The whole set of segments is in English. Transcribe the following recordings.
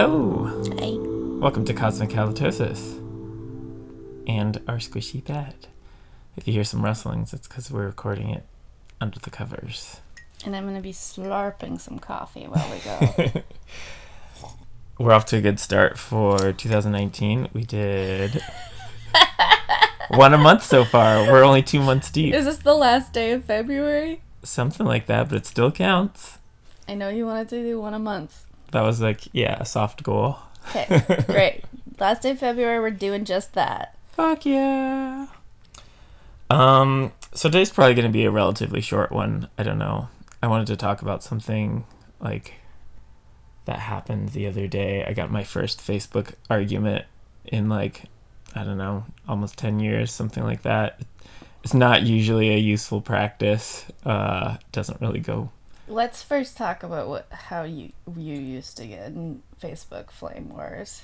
Hello! Hey. Welcome to Cosmic Halitosis and our squishy bed. If you hear some rustlings, it's because we're recording it under the covers. And I'm gonna be slurping some coffee while we go. We're off to a good start for 2019. We did one a month so far. We're only two months deep. Is this the last day of February? Something like that, but it still counts. I know you wanted to do one a month. That was like, yeah, a soft goal. Okay, great. Last day of February, we're doing just that. Fuck yeah. Um, so today's probably going to be a relatively short one. I don't know. I wanted to talk about something like that happened the other day. I got my first Facebook argument in like, I don't know, almost 10 years, something like that. It's not usually a useful practice. Uh, doesn't really go. Let's first talk about what how you you used to get in Facebook flame wars.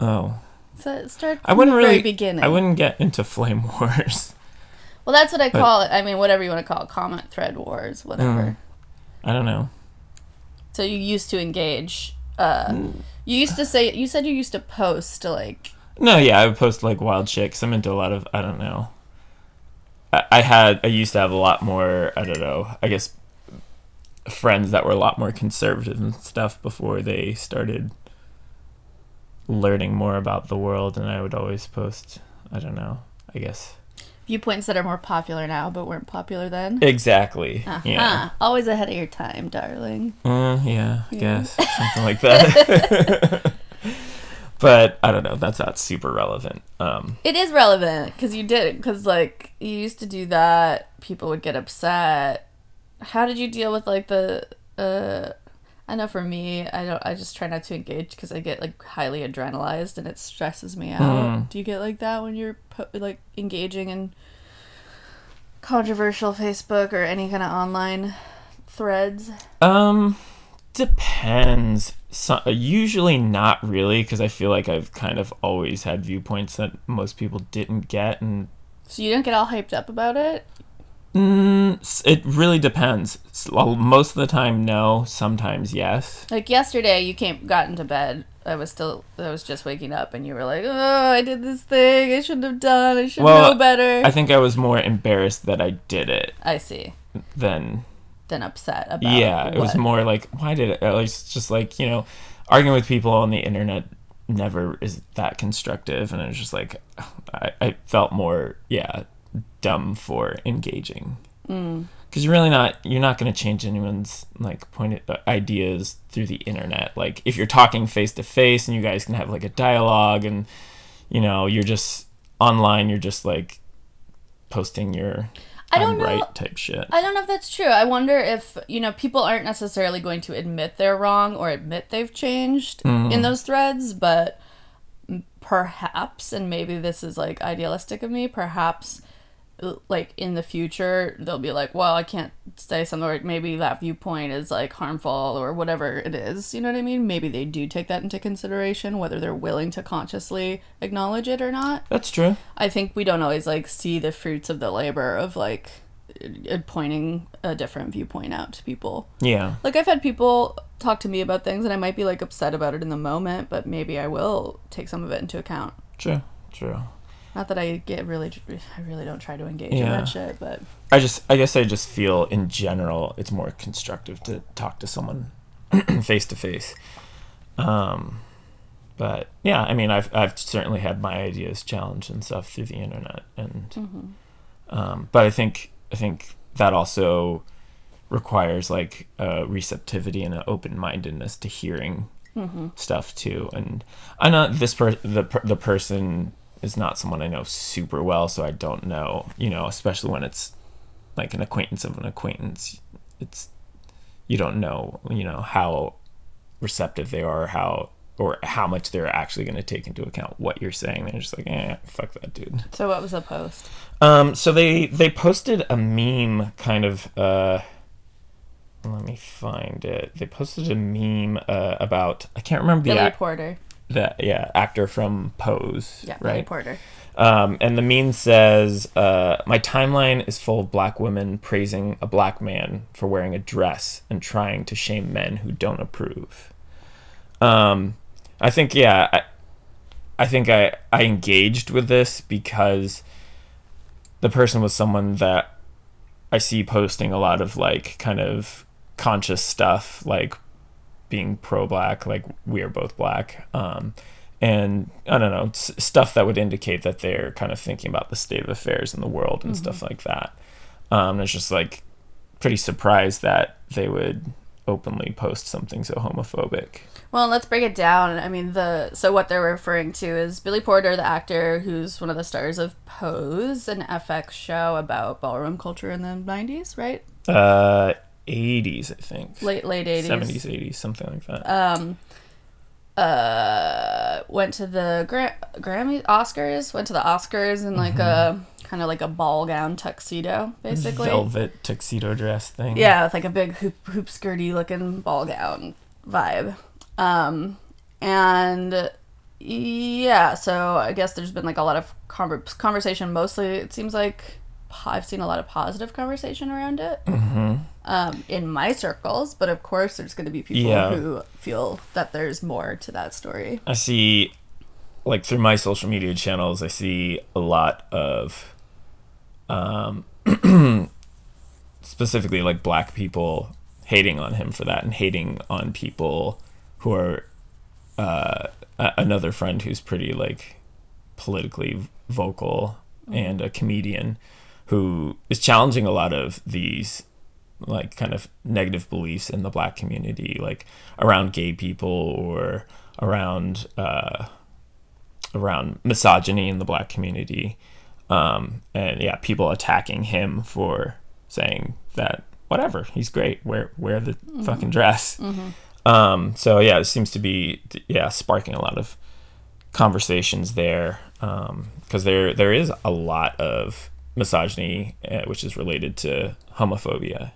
Oh, So start I wouldn't the really. very beginning. I wouldn't get into flame wars. Well, that's what I But- call it. I mean, whatever you want to call it, comment thread wars, whatever. Mm. I don't know. So you used to engage. Uh, Mm. you used to say you said you used to post like No, yeah, I would post like wild shit because I'm into a lot of I don't know. I, I had I used to have a lot more I don't know I guess friends that were a lot more conservative and stuff before they started learning more about the world, and I would always post I don't know I guess viewpoints that are more popular now but weren't popular then. exactly Uh-huh. yeah Always ahead of your time, darling. uh, yeah I Yeah. guess something like that. but I don't know. That's not super relevant. Um, It is relevant because you did because like you used to do that. People would get upset. How did you deal with like the? uh I know for me, I don't. I just try not to engage because I get like highly adrenalized and it stresses me out. Mm. Do you get like that when you're po- like engaging in controversial Facebook or any kind of online threads? Um, depends. So, usually not really, because I feel like I've kind of always had viewpoints that most people didn't get, and So you don't get all hyped up about it. Mm, it really depends. Well, Most of the time, no. Sometimes, yes. Like yesterday, you came, got into bed. I was still, I was just waking up, and you were like, "Oh, I did this thing. I shouldn't have done. I should Well, know better." I think I was more embarrassed that I did it I see. than Then upset about. yeah. It was more like why did it? It's just like you know, arguing with people on the internet never is that constructive, and it was just like I, I felt more yeah dumb for engaging Mm. because you're really not you're not going to change anyone's like point of, ideas through the internet like if you're talking face to face and you guys can have like a dialogue and you know you're just online you're just like posting your I don't know- right type shit I don't know if that's true. I wonder if you know people aren't necessarily going to admit they're wrong or admit they've changed Mm-hmm. in those threads, but perhaps, and maybe this is like idealistic of me, perhaps. Like in the future, they'll be like, "Well, I can't say something. Or maybe that viewpoint is like harmful, or whatever it is." You know what I mean? Maybe they do take that into consideration, whether they're willing to consciously acknowledge it or not. that's true I think we don't always like see the fruits of the labor of like uh, pointing a different viewpoint out to people. yeah Like I've had people talk to me about things and I might be like upset about it in the moment, but maybe I will take some of it into account. true true Not that I get really I really don't try to engage in that shit, but I just I guess I just feel in general it's more constructive to talk to someone face to face. Um but yeah, I mean I've I've certainly had my ideas challenged and stuff through the internet and mm-hmm. um but I think I think that also requires like a receptivity and an open-mindedness to hearing Mm-hmm. stuff too and I know this per the per- the person is not someone I know super well so I don't know you know especially when it's like an acquaintance of an acquaintance it's you don't know you know how receptive they are how or how much they're actually going to take into account what you're saying they're just like eh fuck that dude So what was the post? um so they they posted a meme kind of uh let me find it they posted a meme uh, about i can't remember the Billy act Porter. The yeah actor from pose Yeah, Billy Porter. um, and the meme says, uh, "My timeline is full of black women praising a black man for wearing a dress and trying to shame men who don't approve." Um, I think yeah, I, I think I I engaged with this because the person was someone that I see posting a lot of like kind of conscious stuff, like being pro black, like we are both black. Um, and I don't know, s- stuff that would indicate that they're kind of thinking about the state of affairs in the world and stuff like that. Um, and it's just like pretty surprised that they would openly post something so homophobic. Well, let's break it down. I mean, the so what they're referring to is Billy Porter, the actor who's one of the stars of Pose, an FX show about ballroom culture in the '90s, right? Uh, 80s, I think. Late late '80s. 70s, 80s, something like that. Um, uh, went to the Gra- Grammy Oscars. Went to the Oscars in like a kind of like a ball gown tuxedo, basically. Velvet tuxedo dress thing. Yeah, with like a big hoop hoop skirty looking ball gown vibe. Um, and yeah, so I guess there's been like a lot of conver- conversation. Mostly, it seems like I've seen a lot of positive conversation around it hmm um, in my circles. But of course, there's going to be people Yeah. who feel that there's more to that story. I see, like through my social media channels, I see a lot of, um, specifically like black people hating on him for that and hating on people who are, uh, a- another friend who's pretty like politically vocal and a comedian who is challenging a lot of these like kind of negative beliefs in the black community like around gay people or around uh around misogyny in the black community. Um and yeah people attacking him for saying that whatever he's great wear wear the fucking dress. Um so yeah it seems to be yeah sparking a lot of conversations there because there there is a lot of misogyny uh, which is related to homophobia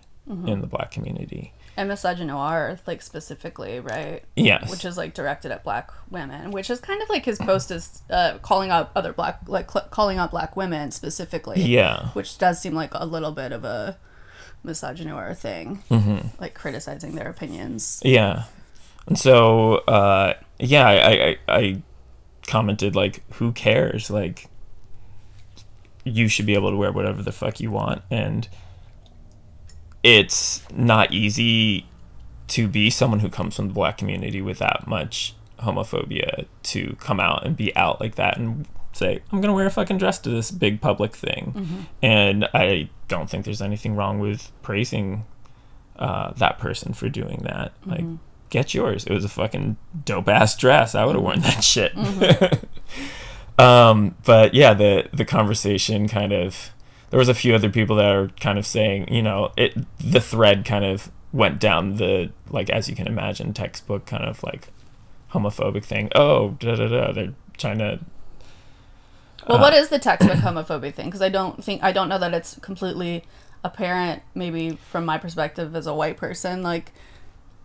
in the black community And misogynoir, like specifically, right? yes Which is like directed at black women, which is kind of like his post is uh, calling out other black, like cl- calling out black women specifically. yeah which does seem like a little bit of a misogynoir thing, Mm-hmm. like criticizing their opinions. Yeah. And so, uh, yeah, I, I, I commented, like, who cares? Like, you should be able to wear whatever the fuck you want. And it's not easy to be someone who comes from the black community with that much homophobia to come out and be out like that and say, I'm going to wear a fucking dress to this big public thing. Mm-hmm. And I don't think there's anything wrong with praising uh, that person for doing that. Mm-hmm. Like, get yours. It was a fucking dope ass dress. I would have worn that shit. Mm-hmm. um, but yeah, the the conversation kind of there was a few other people that are kind of saying, you know, it the thread kind of went down the like as you can imagine textbook kind of like homophobic thing. Oh, da da da. They're trying to Well, Uh, what is the textbook homophobic thing? Because I don't think I don't know that it's completely apparent. Maybe from my perspective as a white person, like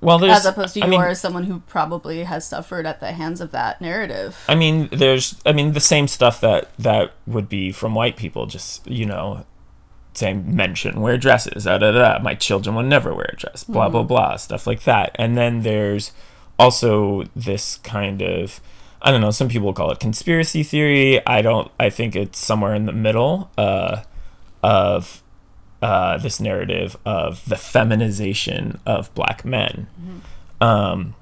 well, as opposed to I you mean, as someone who probably has suffered at the hands of that narrative. I mean, there's, I mean, the same stuff that that would be from white people. Just you know, saying mention wear dresses. Da, da, da. My children will never wear a dress. Blah blah blah. Stuff like that. And then there's also this kind of, I don't know. Some people call it conspiracy theory. I don't. I think it's somewhere in the middle. Uh, of uh, this narrative of the feminization of black men. Um,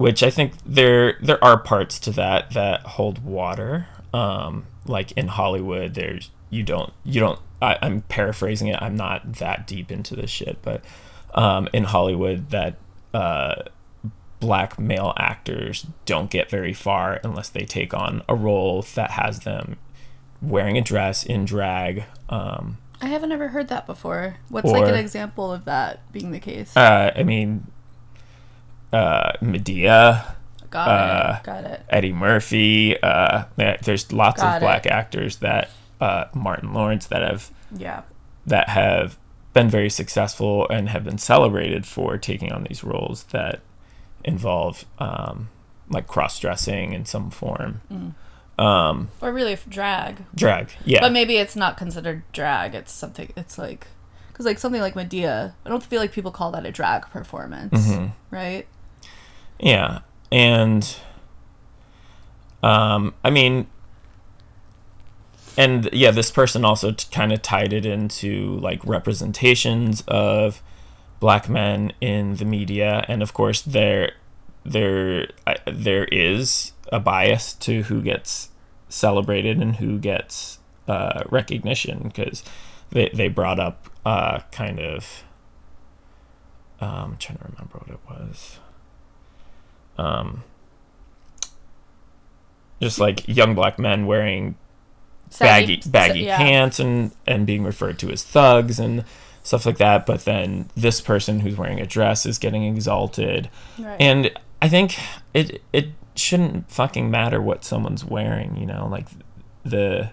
which I think there there are parts to that that hold water. Um, like in Hollywood, there's you don't you don't. I, I'm paraphrasing it. I'm not that deep into this shit, but um, in Hollywood, that uh, black male actors don't get very far unless they take on a role that has them wearing a dress in drag. I haven't ever heard that before. What's like an example of that being the case? uh, I mean, uh, Madea. got uh, it. Got it. Eddie Murphy. Uh, there's lots Got of it. black actors that uh, Martin Lawrence that have Yeah. that have been very successful and have been celebrated for taking on these roles that involve um, like cross dressing in some form. Um, Or really drag. drag, yeah, But maybe it's not considered drag. It's something. It's like, because like something like Madea, I don't feel like people call that a drag performance, Mm-hmm. right? yeah. and um, I mean, and yeah, this person also t- kind of tied it into like representations of black men in the media, and of course there there there is a bias to who gets celebrated and who gets uh, recognition because they they brought up uh, kind of um, I'm trying to remember what it was. Um, just like young black men wearing baggy baggy yeah. pants and and being referred to as thugs and stuff like that. But then this person who's wearing a dress is getting exalted, Right. and I think it it shouldn't fucking matter what someone's wearing. You know, like the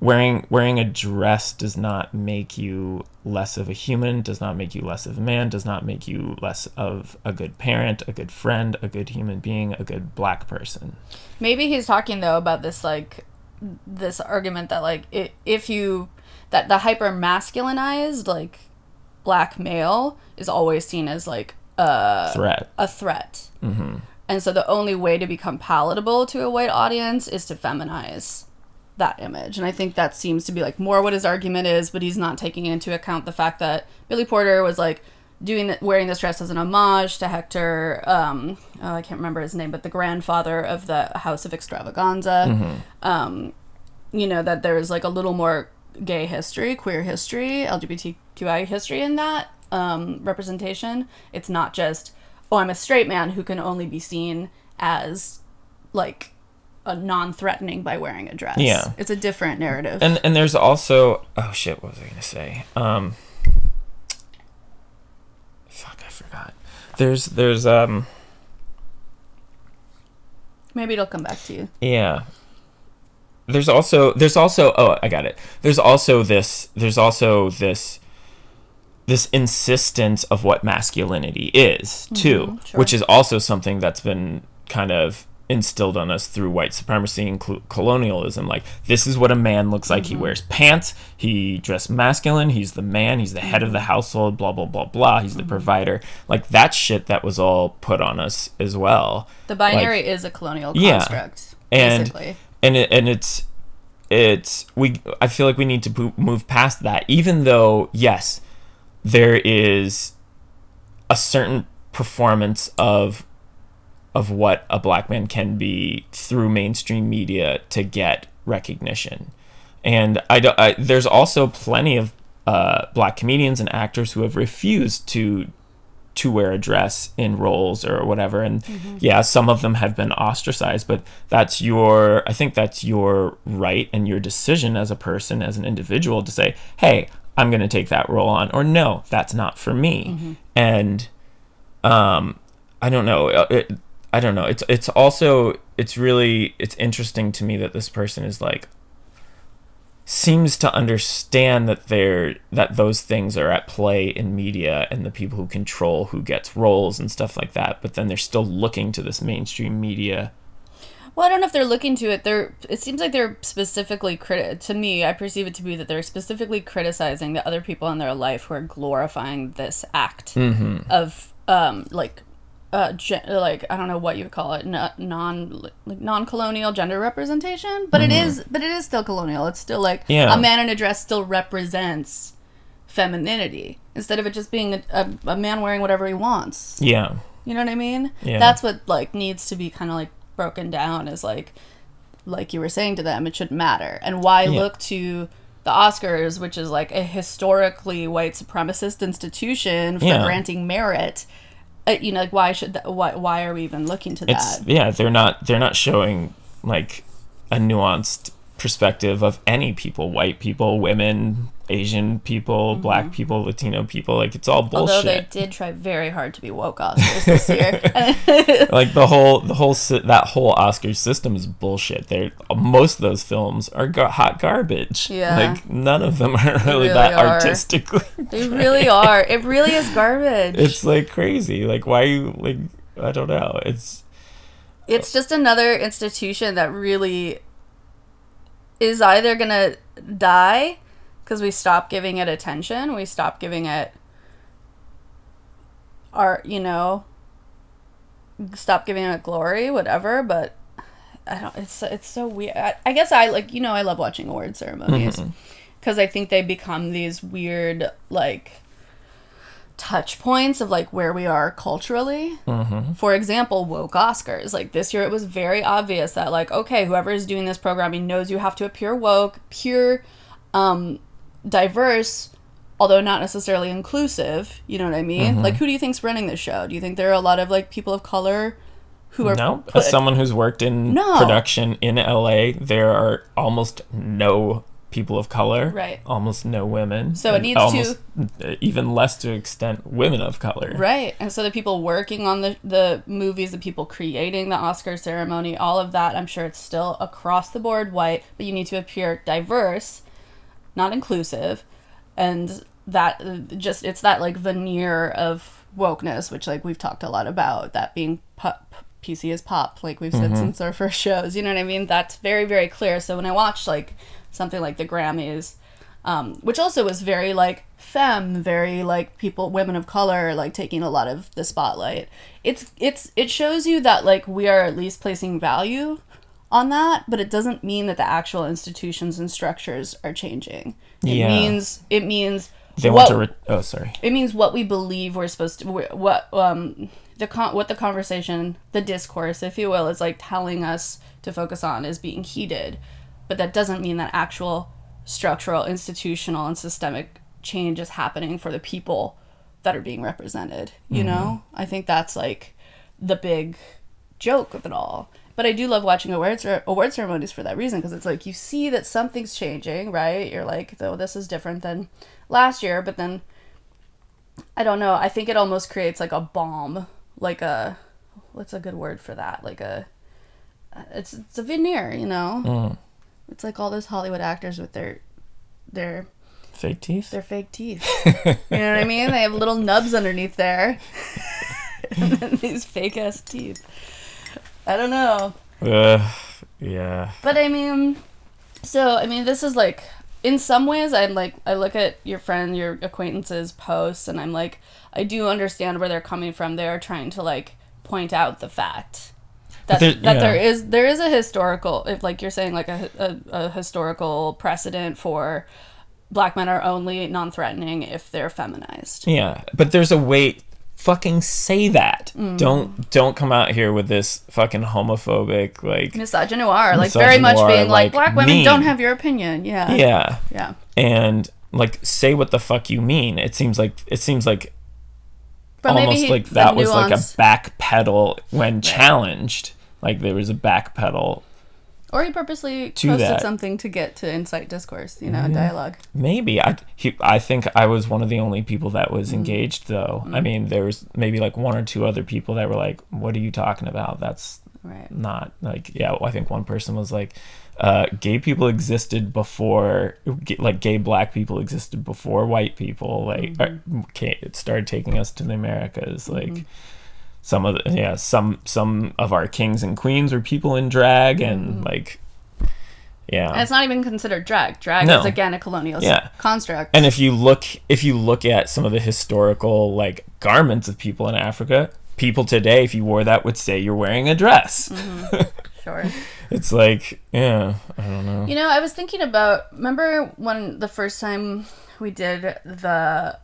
wearing wearing a dress does not make you less of a human does not make you less of a man does not make you less of a good parent a good friend a good human being a good black person Maybe he's talking though about this like this argument that like if you that the hyper masculinized like black male is always seen as like a threat a threat. Mm-hmm. And so the only way to become palatable to a white audience is to feminize that image. And I think that seems to be like more what his argument is, but he's not taking into account the fact that Billy Porter was like doing the, wearing this dress as an homage to Hector. Um, oh, I can't remember his name, but the grandfather of the House of Xtravaganza. Um, you know that there's like a little more gay history, queer history, LGBTQI history in that um, representation. It's not just oh, I'm a straight man who can only be seen as like a non-threatening by wearing a dress. Yeah. it's a different narrative. and and there's also oh shit what was i gonna say um fuck i forgot there's there's um Maybe it'll come back to you. Yeah. There's also there's also oh I got it. There's also this there's also this this insistence of what masculinity is mm-hmm, too, sure. which is also something that's been kind of instilled on us through white supremacy and cl- colonialism. Like this is what a man looks like. He mm-hmm. wears pants. He dressed masculine. He's the man. He's the head of the mm-hmm. household. Blah blah blah blah. He's the provider. Like that shit that was all put on us as well. The binary is a colonial Yeah. construct, And- basically. and it, and it's it's we I feel like we need to move past that even though yes there is a certain performance of of what a black man can be through mainstream media to get recognition. And I, don't, I there's also plenty of uh, black comedians and actors who have refused to to wear a dress in roles or whatever. And yeah some of them have been ostracized but that's your i think that's your right and your decision as a person as an individual to say hey i'm going to take that role on or no that's not for me. And um i don't know uh, it, i don't know it's it's also it's really it's interesting to me that this person is like seems to understand that they're that those things are at play in media and the people who control who gets roles and stuff like that but then they're still looking to this mainstream media Well, I don't know if they're looking to it. They're. It seems like they're specifically criti- To me, I perceive it to be that they're specifically criticizing the other people in their life who are glorifying this act of um like. Uh, gen- like I don't know what you would call it, no- non like non-colonial gender representation, but it is, but it is still colonial. It's still like Yeah. a man in a dress still represents femininity instead of it just being a, a, a man wearing whatever he wants. yeah You know what I mean? Yeah. That's what like needs to be kind of like broken down is like like you were saying to them it shouldn't matter. And why Yeah. look to the Oscars, which is like a historically white supremacist institution for Yeah. granting merit? Uh, you know, like why should that, why why are we even looking to it's that? yeah they're not they're not showing like a nuanced perspective of any people white people women asian people black people latino people like it's all Mm-hmm. Although they did try very hard to be woke Oscars this year. like the whole the whole that whole oscar system is bullshit they're most of those films are gar- hot garbage Yeah. like none of them are really, really that are. artistically they really are. It really is garbage. it's like crazy like why you like i don't know it's it's just another institution that really is either gonna die because we stop giving it attention we stop giving it our you know stop giving it glory, whatever. But I don't. It's it's so weird. I, I guess I like you know I love watching award ceremonies because I think they become these weird like touch points of like where we are culturally. For example, woke Oscars. Like this year, it was very obvious that like okay, whoever is doing this programming knows you have to appear woke, pure, um, diverse. Although not necessarily inclusive, you know what I mean? Mm-hmm. Like, who do you think's running this show? Do you think there are a lot of like people of color who are No, put- as someone who's worked in No. production in LA, there are almost no people of color. Right. Almost no women. So it needs to- almost, to even less to extent women of color. Right. And so the people working on the, the movies, the people creating the Oscar ceremony, all of that, I'm sure it's still across the board white, but you need to appear diverse, not inclusive. And that just, it's that like veneer of wokeness, which like we've talked a lot about, that being pop, PC is pop, like we've said since our first shows. You know what I mean? That's very, very clear. So when I watched like something like the Grammys, um, which also was very like femme, very like people, women of color, like taking a lot of the spotlight. It's it's it shows you that like we are at least placing value on that, but it doesn't mean that the actual institutions and structures are changing. It Yeah. means it means They what, want to. Re- oh, sorry. it means what we believe we're supposed to what um the con- what the conversation the discourse if you will is like telling us to focus on is being heated but that doesn't mean that actual structural institutional and systemic change is happening for the people that are being represented you know i think that's like the big joke of it all but i do love watching award, cer- award ceremonies for that reason because it's like you see that something's changing right you're like though this is different than last year but then I don't know. I think it almost creates like a bomb, like a what's a good word for that? Like a it's it's a veneer, you know. Mm. It's like all those Hollywood actors with their their Fake teeth. their fake teeth. you know what I mean? They have little nubs underneath there, and then these fake ass teeth. I don't know. Ugh, yeah. But I mean, so I mean, this is like in some ways, I'm like I look at your friend, your acquaintances' posts, and I'm like, I do understand where they're coming from. They're trying to like point out the fact that there- that there yeah. is there is a historical, if like you're saying, like a, a, a historical precedent for black men are only non-threatening if they're feminized. Yeah, but there's a way. Fucking say that. Mm. Don't don't come out here with this fucking homophobic like. Misogynoir, like very much being like, like, black women mean. don't have your opinion. Yeah. Yeah, Yeah. and like say what the fuck you mean. It seems like it seems like But almost he- like that was like a nuance- back pedal when challenged. Like there was a back pedal. Or he purposely posted that. Mm-hmm. something to get to incite discourse, you know, dialogue. Maybe I he, I think I was one of the only people that Mm. was engaged though. I mean, there was maybe like one or two other people that were like, "What are you talking about? That's Right. not like yeah." Well, I think one person was like, uh, "Gay people existed before, like gay black people existed before white people. Like Mm-hmm. uh, it started taking us to the Americas. Like some of the yeah some some of our kings and queens were people in drag and mm-hmm. like yeah." And it's not even considered drag. Drag No. is again a colonial Yeah. construct. And if you look if you look at some of the historical like garments of people in Africa, people today if you wore that would say you're wearing a dress. Mm-hmm. sure. it's like, yeah, I don't know. You know, I was thinking about remember when the first time we did the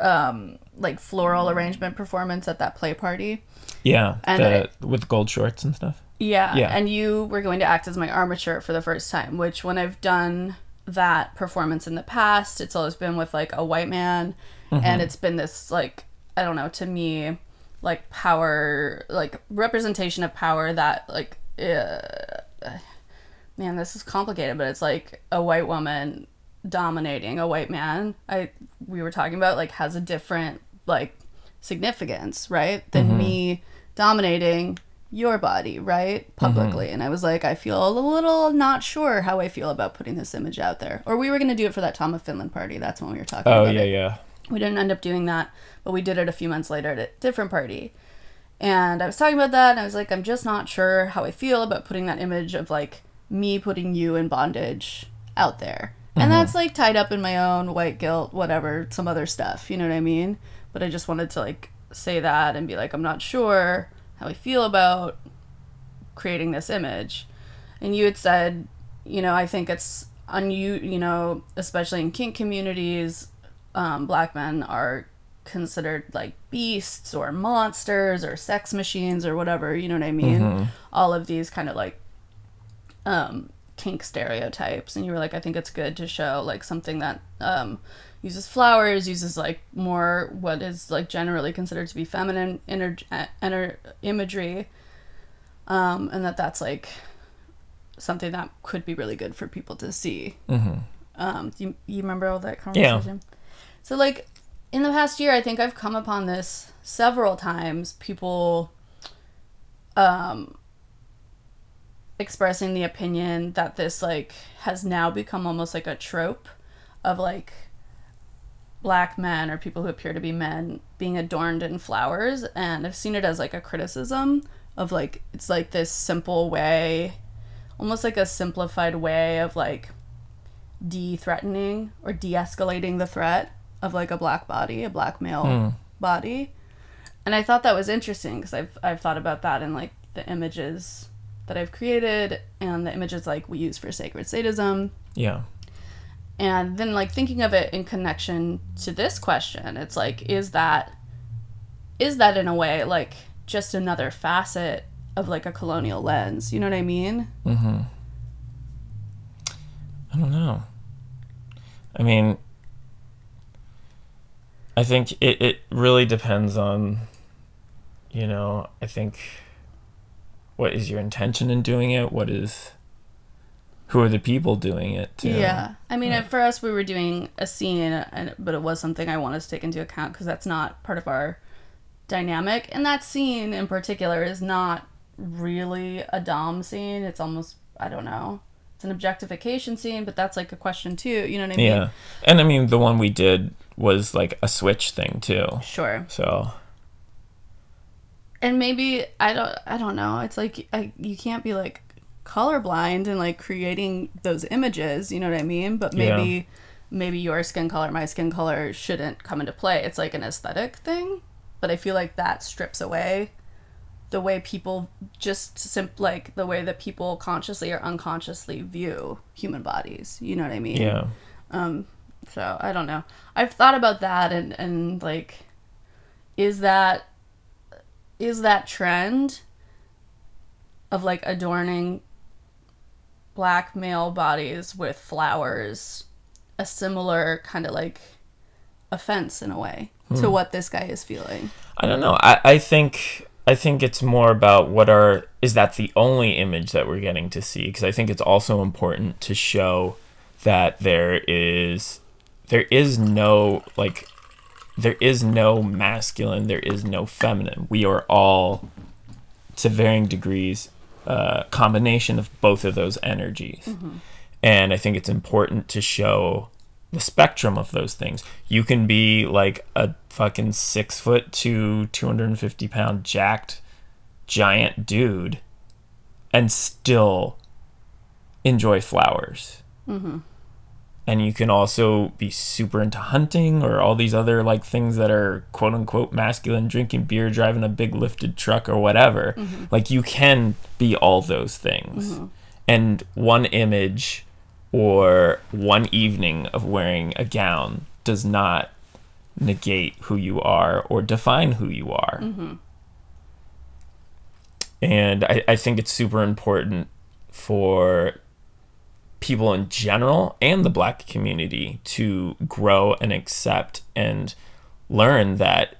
um like floral arrangement performance at that play party. Yeah, And the, with gold shorts and stuff. Yeah. Yeah. And you were going to act as my armature for the first time, which when I've done that performance in the past, it's always been with like a white man. And it's been this like, I don't know, to me, like power, like representation of power that like, uh, man, this is complicated, but it's like a white woman dominating a white man. I, we were talking about like has a different like significance, right? Than mm-hmm. me dominating your body, right? Publicly. Mm-hmm. And I was like, I feel a little not sure how I feel about putting this image out there. Or we were going to do it for that Tom of Finland party. That's when we were talking Oh about yeah, it. yeah. We didn't end up doing that, but we did it a few months later at a different party. And I was talking about that, and I was like, I'm just not sure how I feel about putting that image of like me putting you in bondage out there. And that's like tied up in my own white guilt, whatever, some other stuff, you know what I mean? But I just wanted to like say that and be like, I'm not sure how i feel about creating this image. And you had said, you know, I think it's on you you know, especially in kink communities, um, black men are considered like beasts or monsters or sex machines or whatever, you know what I mean? Mm-hmm. All of these kind of like um kink stereotypes and you were like I think it's good to show like something that um uses flowers, uses like more what is like generally considered to be feminine ener- ener- imagery. Um and that that's like something that could be really good for people to see. Mm-hmm. Um, you you remember all that conversation? Yeah. So like in the past year, I think I've come upon this several times. People, um, expressing the opinion that this like has now become almost like a trope of like black men or people who appear to be men being adorned in flowers and I've seen it as like a criticism of like it's like this simple way almost like a simplified way of like de-threatening or de-escalating the threat of like a black body, a black male mm. body. And I thought that was interesting because I've I've thought about that in like the images that I've created and the images like we use for sacred sadism. Yeah. And then like thinking of it in connection to this question, it's like is that is that in a way like just another facet of like a colonial lens. You know what I mean? Mm-hmm. I don't know. I mean, I think it, it really depends on, you know, I think what is your intention in doing it? What is, who are the people doing it to? Yeah. I mean, for us, we were doing a scene, and, but it was something I wanted to take into account because that's not part of our dynamic. And that scene in particular is not really a dom scene. It's almost I don't know. It's an objectification scene, but that's like a question too. You know what I mean? Yeah, and I mean the one we did was like a switch thing too. Sure. So. And maybe I don't I don't know. It's like I, you can't be like colorblind and like creating those images. You know what I mean? But maybe. Yeah. Maybe your skin color, my skin color shouldn't come into play. It's like an aesthetic thing, but I feel like that strips away the way people just sim- like the way that people consciously or unconsciously view human bodies. You know what I mean? Yeah. Um. So I don't know. I've thought about that and and like, is that is that trend of like adorning black male bodies with flowers a similar kind of like offense in a way hmm. to what this guy is feeling. I don't know. I, I think I think it's more about what are is that the only image that we're getting to see because I think it's also important to show that there is there is no like there is no masculine there is no feminine we are all to varying degrees uh, combination of both of those energies mm-hmm. and i think it's important to show the spectrum of those things. You can be like a fucking six foot two, 250 pound jacked giant dude and still enjoy flowers. Mm-hmm. And you can also be super into hunting or all these other like things that are quote unquote masculine, drinking beer, driving a big lifted truck or whatever. Mm-hmm. Like you can be all those things. Mm-hmm. And one image or one evening of wearing a gown does not negate who you are or define who you are. Mm-hmm. And I, I think it's super important for people in general and the black community to grow and accept and learn that,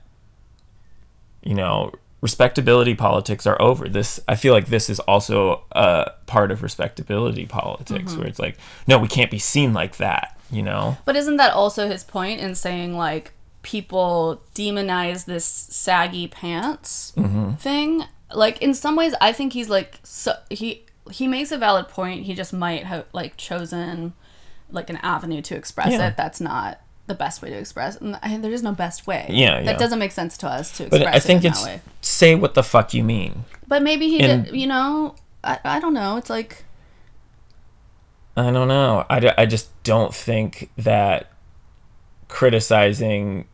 you know, respectability politics are over. This I feel like this is also a part of respectability politics mm-hmm. where it's like, no, we can't be seen like that, you know? But isn't that also his point in saying like people demonize this saggy pants mm-hmm. thing? Like in some ways I think he's like so he he makes a valid point. He just might have like chosen like an avenue to express yeah. it that's not the best way to express. And I, there is no best way. Yeah, yeah. that doesn't make sense to us to express. But I think it it's way. say what the fuck you mean. But maybe he and, did. You know, I, I don't know. It's like I don't know. I, I just don't think that criticizing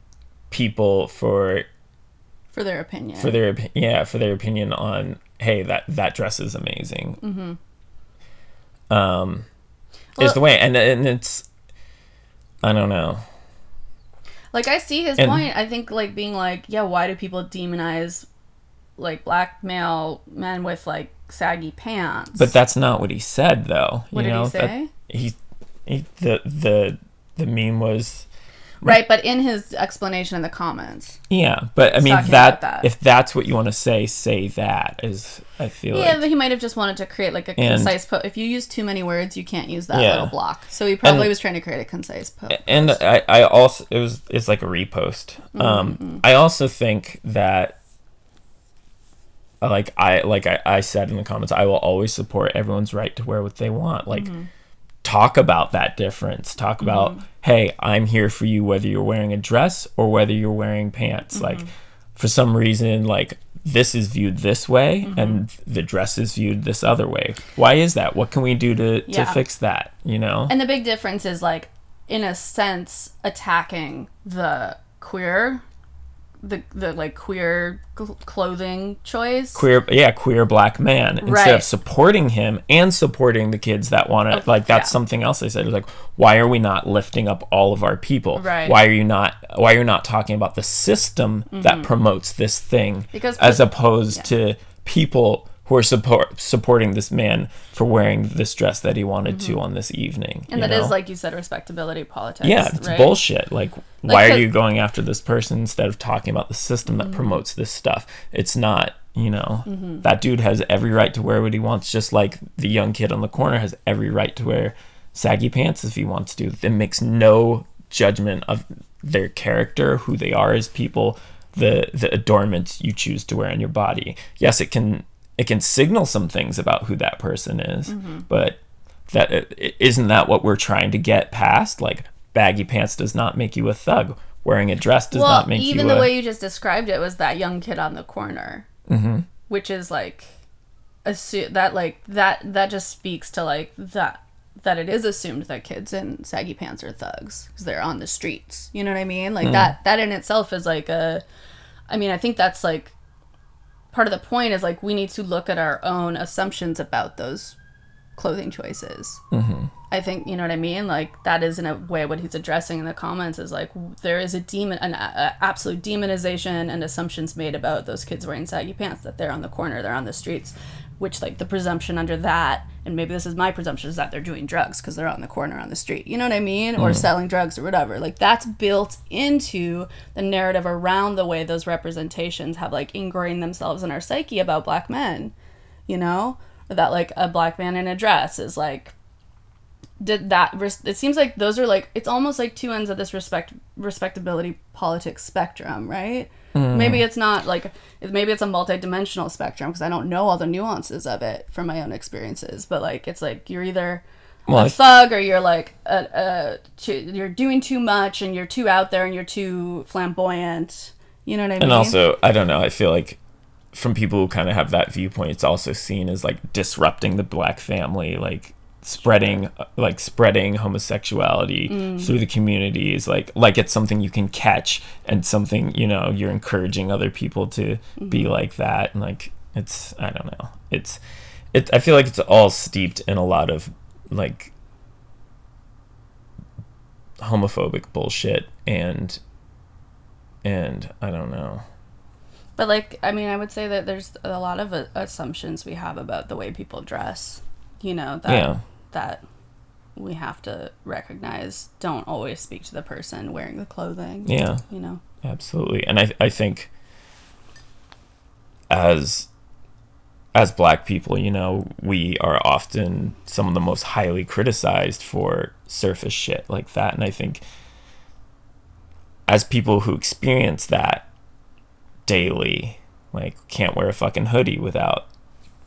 people for for their opinion. for their yeah for their opinion on hey that that dress is amazing mm-hmm. um is the way and and it's i don't know Like I see his And- point. I think like being like, yeah, why do people demonize like black male men with like saggy pants? but that's not what he said though what you did know he That- say? he, he the the the meme was right, but in his explanation in the comments. yeah but i mean that, that. if that's what you want to say say that is i feel Yeah, like but he might have just wanted to create like a And- concise post. If you use too many words, you can't use that Yeah. little block. So he probably And- was trying to create a concise post. and I, I also it was it's like a repost Mm-hmm, um i also think that like i like I, I said in the comments i will always support everyone's right to wear what they want like Mm-hmm. Talk about that difference. Talk about hey i'm here for you whether you're wearing a dress or whether you're wearing pants. Mm-hmm. like for some reason like this is viewed this way Mm-hmm. and the dress is viewed this other way. Why is that? What can we do to, to fix that you know? And the big difference is like, in a sense, attacking the queer, the the like queer cl- clothing choice. queer yeah queer black man instead Right. of supporting him and supporting the kids that want to like that's yeah. something else they said it was like why are we not lifting up all of our people Right. why are you not why are you not talking about the system that promotes this thing Mm-hmm. Because as opposed to people who are support supporting this man for wearing this dress that he wanted to on this evening Mm-hmm. and that is know? like you said, respectability politics. yeah it's right? bullshit like, why are you going after this person instead of talking about the system Mm-hmm. that promotes this stuff it's not you know that dude has every right to wear what he wants just like the young kid on the corner has every right to wear saggy pants if he wants to it makes no judgment of their character who they are as people the the adornments you choose to wear on your body yes it can it can signal some things about who that person is Mm-hmm. but that isn't that what we're trying to get past like baggy pants does not make you a thug wearing a dress does Well, not make you a thug. even the a, way you just described it was that young kid on the corner, mm-hmm. which is like, assu- that like that that just speaks to like that that it is assumed that kids in saggy pants are thugs because they're on the streets. You know what I mean? Like that that in itself is like a. I mean, I think that's like part of the point is like we need to look at our own assumptions about those clothing choices. Mm-hmm. I think you know what I mean. Like that is in a way what he's addressing in the comments is like there is a demon, an a, a absolute demonization and assumptions made about those kids wearing saggy pants that they're on the corner, they're on the streets, which like the presumption under that, and maybe this is my presumption is that they're doing drugs because they're on the corner on the street. You know what I mean? Or hmm. selling drugs or whatever. Like that's built into the narrative around the way those representations have like ingrained themselves in our psyche about black men. You know, Or that like a black man in a dress is like did that it seems like those are like it's almost like two ends of this respect respectability politics spectrum right maybe mm. it's not like maybe it's a multi-dimensional spectrum because i don't know all the nuances of it from my own experiences but like it's like you're either Well, a thug or you're like a, a too, you're doing too much and you're too out there and you're too flamboyant. You know what i mean? and also i don't know i feel like from people who kind of have that viewpoint it's also seen as like disrupting the black family like spreading like spreading homosexuality Mm. through the communities like like it's something you can catch and something you know you're encouraging other people to be Mm-hmm. like that and like it's i don't know it's it i feel like it's all steeped in a lot of like homophobic bullshit and and i don't know But like, I mean, I would say that there's a lot of uh, assumptions we have about the way people dress. You know that Yeah. that we have to recognize don't always speak to the person wearing the clothing. yeah You know. absolutely and i i think as as black people you know we are often some of the most highly criticized for surface shit like that and i think as people who experience that daily like can't wear a fucking hoodie without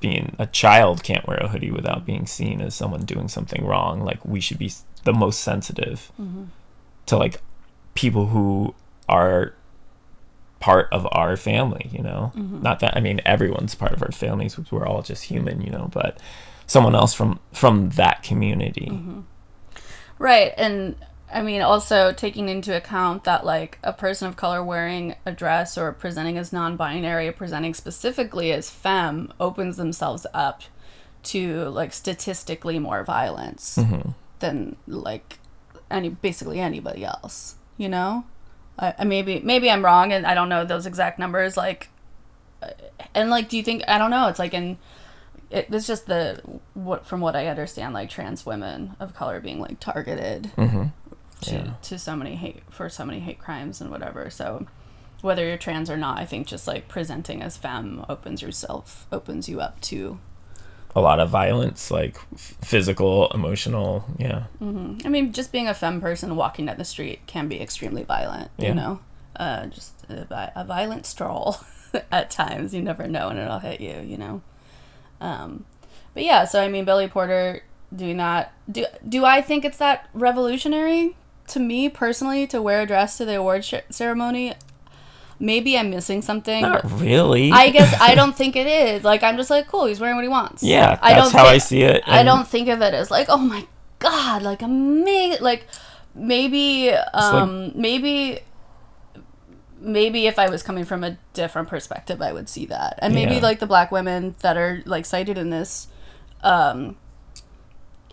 being a child can't wear a hoodie without being seen as someone doing something wrong. Like we should be the most sensitive mm-hmm. to like people who are part of our family you know? Mm-hmm. Not that i mean everyone's part of our families we're all just human you know but someone else from from that community. Mm-hmm. Right, and I mean, also taking into account that like a person of color wearing a dress or presenting as non-binary, presenting specifically as femme, opens themselves up to like statistically more violence Mm-hmm. than like any basically anybody else. You know, I, I maybe maybe I'm wrong and I don't know those exact numbers. Like, uh, and like, do you think I don't know? It's like in it, it's just the what from what I understand, like trans women of color being like targeted Mm-hmm. To, Yeah. to so many hate for so many hate crimes and whatever. So whether you're trans or not, I think just like presenting as femme opens yourself opens you up to. A lot of violence, like f- physical, emotional. Yeah. I mean, just being a femme person walking down the street can be extremely violent. Yeah. You know, uh, just a, a violent stroll at times. You never know when it'll hit you. You know. Um, but yeah, so I mean, Billy Porter doing that. Do do I think it's that revolutionary to me personally to wear a dress to the award sh- ceremony? Maybe I'm missing something. Not really. I guess I don't think it is. Like I'm just like, cool. He's wearing what he wants. yeah, that's I don't how I see it. I don't think of it as like, oh my god, like amazing. Like maybe, um, maybe, maybe if I was coming from a different perspective, I would see that, and maybe Yeah. like the black women that are like cited in this, um,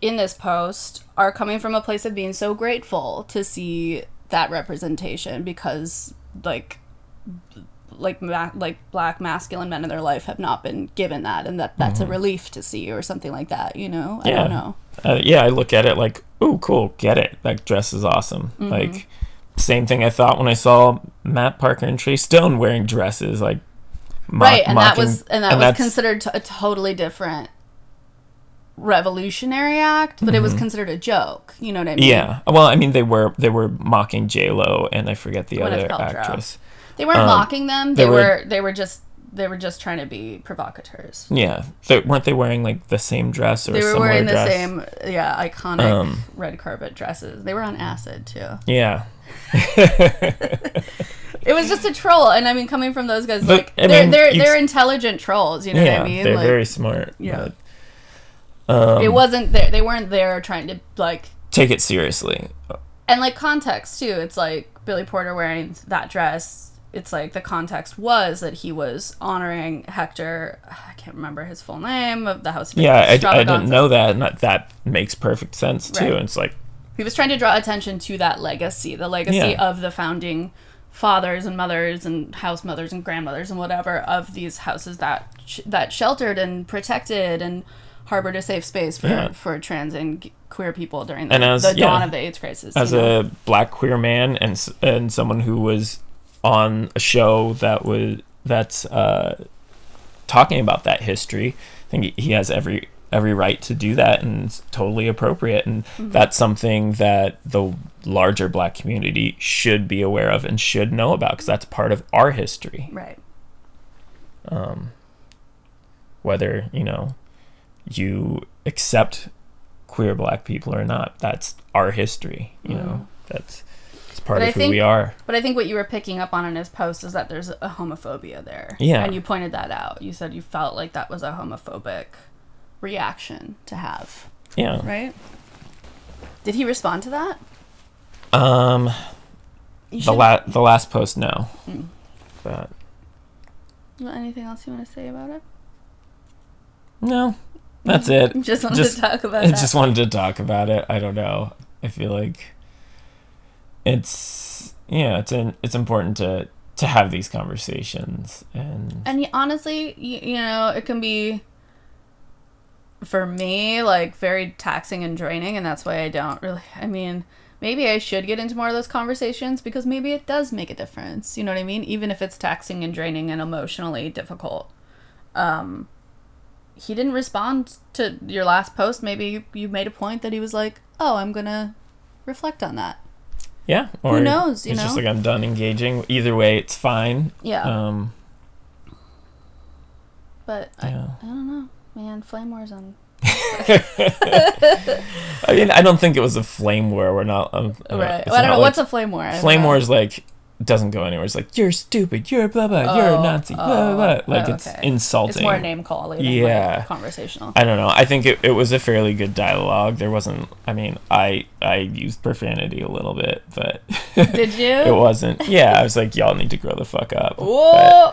in this post are coming from a place of being so grateful to see that representation because like like ma- like black masculine men in their life have not been given that and that that's a relief to see or something like that you know i Yeah. don't know uh, yeah, I look at it like, oh, cool, get it. That dress is awesome. Mm-hmm. Like, same thing I thought when I saw Matt Parker and Trey Stone wearing dresses, like, mock- right and that was and that was considered t- a totally different revolutionary act but it was considered a joke you know what i mean Mm-hmm. Yeah. Well, I mean, they were they were mocking J Lo, and I forget the Gwyneth other Paltrow. actress. they weren't um, mocking them they, they were, were- they were just they were just trying to be provocateurs Yeah, they, weren't they wearing like the same dress or they were wearing the dress? same yeah iconic Um, red carpet dresses they were on acid too Yeah. It was just a troll, and I mean, coming from those guys, But, like I they're mean, they're they're intelligent trolls. You know yeah, what I mean? they're like, very smart. Yeah. But, um, it wasn't there. They weren't there trying to like take it seriously. and like context too. It's like Billy Porter wearing that dress. It's like the context was that he was honoring Hector. I can't remember his full name of the House of Yeah, I, I didn't know that, and that, that makes perfect sense too. Right. And it's like, He was trying to draw attention to that legacy, the legacy Yeah. of the founding fathers and mothers and house mothers and grandmothers and whatever of these houses that sh- that sheltered and protected and harbored a safe space for Yeah. for trans and queer people during the, as- the dawn yeah. of the AIDS crisis. as you know? a black queer man and and someone who was on a show that was that's uh, talking about that history, I think he- he has every every right to do that, and it's totally appropriate. And Mm-hmm. that's something that the larger black community should be aware of and should know about because that's part of our history. right. um, whether you know you accept queer black people or not that's our history you know that's it's part Mm. But of I who think- we are But I think what you were picking up on in his post is that there's a homophobia there. Yeah. And you pointed that out. You said you felt like that was a homophobic reaction to have, yeah right? Did he respond to that? um You the la- the last post no Mm. but Well, Anything else you want to say about it? no that's it Just wanted Just- to talk about I that. just wanted to talk about it I don't know I feel like it's yeah it's in, it's important to to have these conversations and and honestly, you, you know, it can be for me like very taxing and draining, and that's why I don't really. I mean, maybe I should get into more of those conversations because maybe it does make a difference. You know what I mean? Even if it's taxing and draining and emotionally difficult. Um, he didn't respond to your last post. Maybe you made a point that he was like, "Oh, I'm gonna reflect on that." Yeah, or knows, you it's just like I'm done engaging. Either way, it's fine. Yeah, Um, but I, yeah. I don't know, man. Flame wars on I mean, I don't think it was a flame war. We're not. Um, uh, right. Well, I don't know like- what's a flame war. Flame know. war is like doesn't go anywhere. It's like you're stupid, you're blah blah, you're a Oh, Nazi, blah blah. blah. Like oh, it's insulting. It's more name calling Yeah. like conversational. I don't know. I think it, it was a fairly good dialogue. There wasn't. I mean, I I used profanity a little bit, but Did you? it wasn't. Yeah, I was like, y'all need to grow the fuck up. Whoa!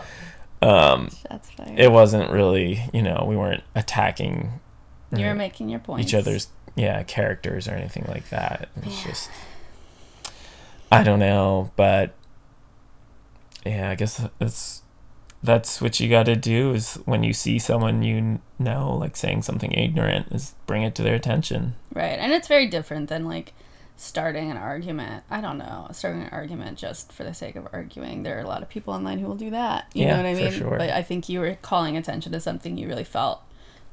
But, um, That's fine. it wasn't really. You know, we weren't attacking you were making your point. each other's yeah characters or anything like that. It's just I don't know, but yeah, I guess that's that's what you got to do is when you see someone you know like saying something ignorant is bring it to their attention. Right. And it's very different than like starting an argument. I don't know, starting an argument just for the sake of arguing. There are a lot of people online who will do that. You Yeah, know what I for mean? sure. But I think you were calling attention to something you really felt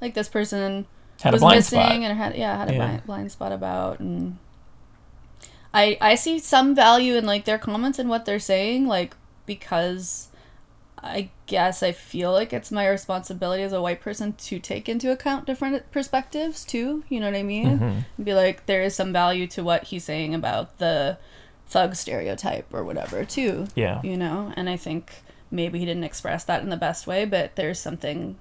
like this person Had was missing spot. and had yeah had a Yeah. blind, blind spot about and I I see some value in like their comments and what they're saying like because I guess I feel like it's my responsibility as a white person to take into account different perspectives too. You know what I mean? Mhm. Be like, there is some value to what he's saying about the thug stereotype or whatever too. Yeah. You know, and I think maybe he didn't express that in the best way, but there's something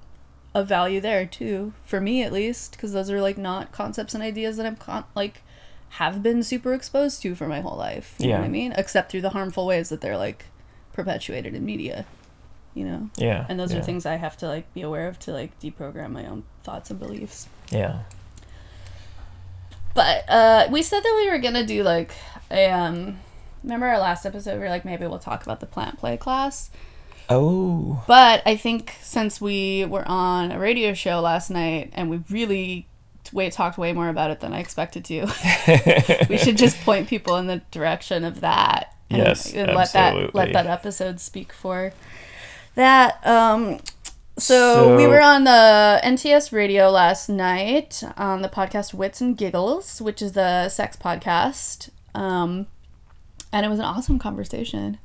of value there too, for me at least, because those are like not concepts and ideas that I'm con- like have been super exposed to for my whole life. You know what Yeah. I mean? Except through the harmful ways that they're like perpetuated in media. You know? Yeah. And those yeah. are things I have to like be aware of to like deprogram my own thoughts and beliefs. Yeah. But uh, we said that we were gonna do like a um. Remember our last episode? We were like, maybe we'll talk about the plant play class. Oh. But I think since we were on a radio show last night and we really way talked way more about it than I expected to, we should just point people in the direction of that. And, Yes, and let that absolutely. let that episode speak for that. Um, so, we were on the NTS radio last night on the podcast Wits and Giggles, which is the sex podcast. Um, and it was an awesome conversation.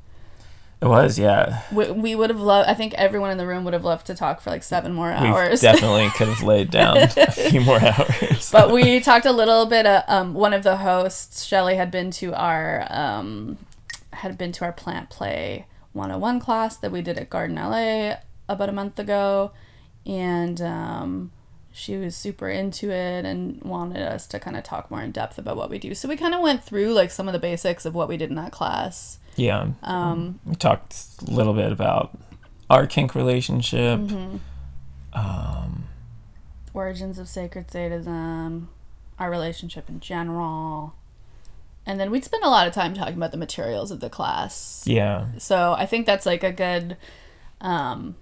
It was. Yeah. We, we would have loved, I think everyone in the room would have loved to talk for like seven more We hours. definitely could have laid down a few more hours. but we talked a little bit. Uh, um, one of the hosts, Shelly, had been to our um, had been to our plant play 101 class that we did at Garden LA about a month ago, and um, she was super into it and wanted us to kind of talk more in depth about what we do. So we kind of went through like some of the basics of what we did in that class. yeah. Um, We talked a little bit about our kink relationship. Mm-hmm. Um, origins of sacred sadism, our relationship in general. And then we'd spend a lot of time talking about the materials of the class. yeah. So I think that's like a good um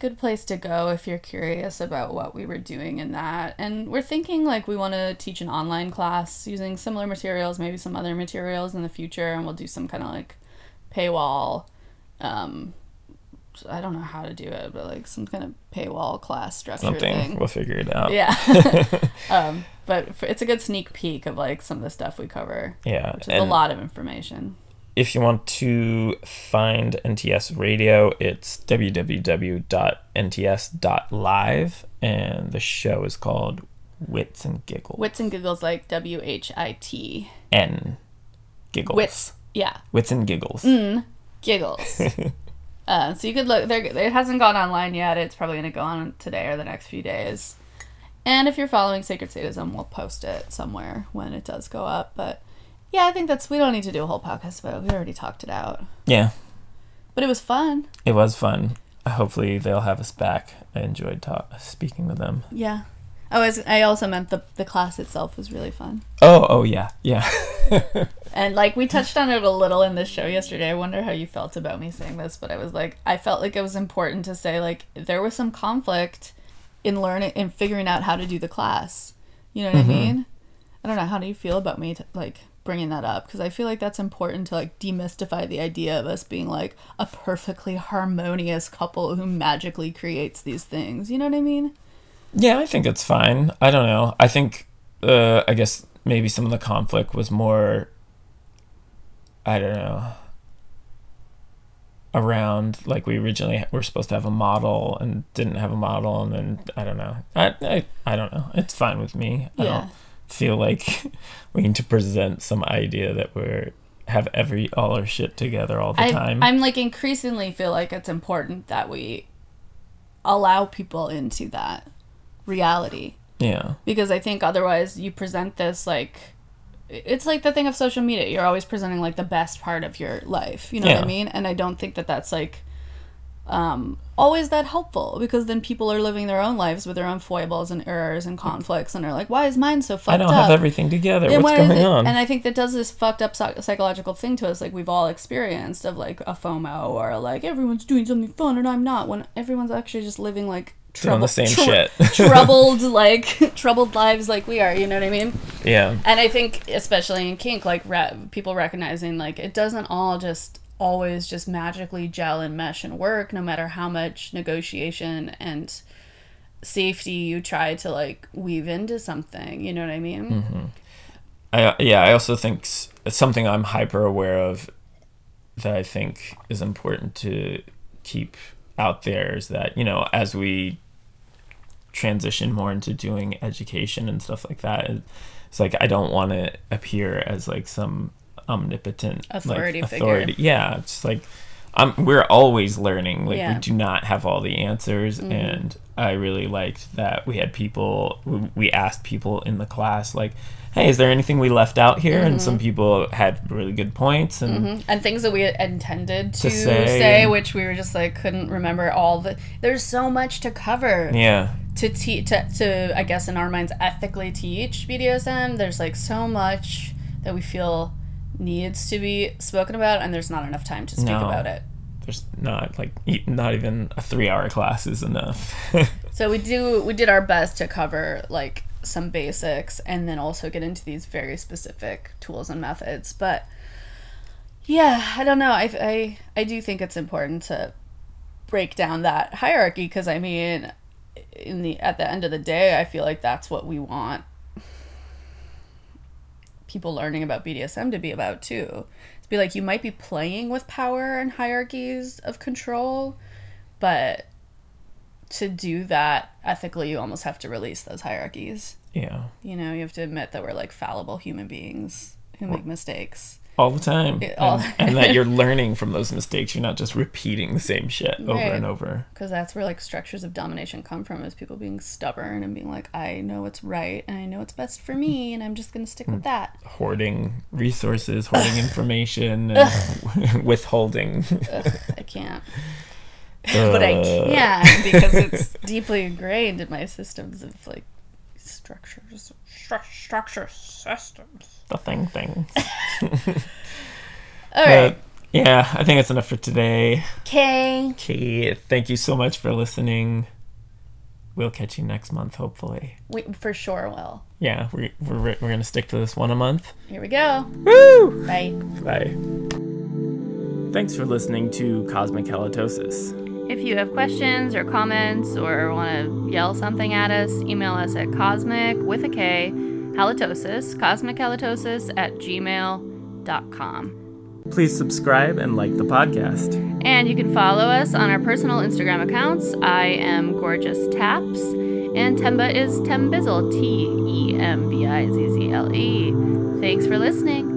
good place to go if you're curious about what we were doing in that. And we're thinking like we want to teach an online class using similar materials, maybe some other materials in the future and we'll do some kind of like paywall um I don't know how to do it, but like some kind of paywall class structure Something. thing. We'll figure it out. Yeah. um, but it's a good sneak peek of like some of the stuff we cover, Yeah. which is a lot of information. if you want to find NTS Radio, it's www.nts.live, and the show is called Wits and Giggles. Wits and giggles like W H I T. N. Giggles. Wits. Yeah. Wits and Giggles. Mm. Giggles. uh, so you could look there. It hasn't gone online yet. It's probably going to go on today or the next few days. And if you're following Sacred Sadism, we'll post it somewhere when it does go up. But yeah, I think that's we don't need to do a whole podcast about it. We already talked it out. Yeah, But it was fun. it was fun. Hopefully, they'll have us back. I enjoyed talk- speaking with them. Yeah. Oh, I, was, I also meant the the class itself was really fun. Oh, oh yeah, yeah. And like we touched on it a little in the show yesterday. I wonder how you felt about me saying this, but I was like, I felt like it was important to say like there was some conflict in learning in figuring out how to do the class. You know what I mm-hmm. mean? I don't know. How do you feel about me t- like bringing that up? Because I feel like that's important to like demystify the idea of us being like a perfectly harmonious couple who magically creates these things. You know what I mean? Yeah, I think it's fine. I don't know. I think, uh, I guess maybe some of the conflict was more, I don't know, around like we originally were supposed to have a model and didn't have a model, and then I don't know. I I, I don't know. It's fine with me. I Yeah. don't feel like we need to present some idea that we're have every all our shit together all the I, time. I'm like increasingly feel like it's important that we allow people into that reality yeah. because I think otherwise you present this like it's like the thing of social media. You're always presenting like the best part of your life. You know what I mean? And I don't think that that's like um, always that helpful because then people are living their own lives with their own foibles and errors and conflicts and are like, why is mine so fucked up? I don't up? have everything together. And What's going on? And I think that does this fucked up psychological thing to us, like we've all experienced, of like a FOMO or like everyone's doing something fun and I'm not, when everyone's actually just living like Doing the same trou- shit. troubled like troubled lives like we are. You know what I mean? yeah. And I think, especially in kink, like re- people recognizing like it doesn't all just always just magically gel and mesh and work, no matter how much negotiation and safety you try to like weave into something. You know what I mean? Mm-hmm. I yeah, I also think it's something I'm hyper aware of that I think is important to keep out there is that, you know, as we transition more into doing education and stuff like that, it's like I don't want to appear as like some omnipotent like, Authority figure. authority. Yeah, it's like I'm, we're always learning. Like Yeah. Mm-hmm. we do not have all the answers, and I really liked that we had people. we- asked people in the class, like, "Hey, is there anything we left out here?" And Mm-hmm. some people had really good points, and and things that we intended to, To say say, and- which we were just like couldn't remember all the. There's so much to cover yeah, to teach to, to I guess in our minds ethically teach BDSM. There's like so much that we feel needs to be spoken about, and there's not enough time to speak No. about it. there's not like not even a three-hour class is enough. So we do we did our best to cover like some basics and then also get into these very specific tools and methods. But yeah, I don't know. I I I do think it's important to break down that hierarchy because I mean in the at the end of the day, I feel like that's what we want people learning about BDSM to be about too. To be like you might be playing with power and hierarchies of control, but to do that ethically, you almost have to release those hierarchies. yeah, You know, you have to admit that we're like fallible human beings who make mistakes. All the time, Yeah, all- and, and that you're learning from those mistakes. You're not just repeating the same shit over Right. and over. Because that's where like structures of domination come from is people being stubborn and being like, I know what's right and I know what's best for me and I'm just going to stick with that. Hoarding resources, hoarding information, and withholding. I can't. but I Uh, can because it's deeply ingrained in my systems of like structures, stru- structure systems. The thing thing. All right. But, yeah, I think that's enough for today. Okay. Okay, thank you so much for listening. We'll catch you next month, hopefully. We for sure will. Yeah, we're, we're, we're going to stick to this one a month. Here we go. Woo! Bye. Bye. Thanks for listening to Cosmic Halitosis. If you have questions or comments or want to yell something at us, email us at cosmic with a K halitosis, cosmic halitosis at gmail.com. Please subscribe and like the podcast. And you can follow us on our personal Instagram accounts. I am Gorgeous Taps, and Temba is Tembizzle, T E M B I Z Z L E. Thanks for listening.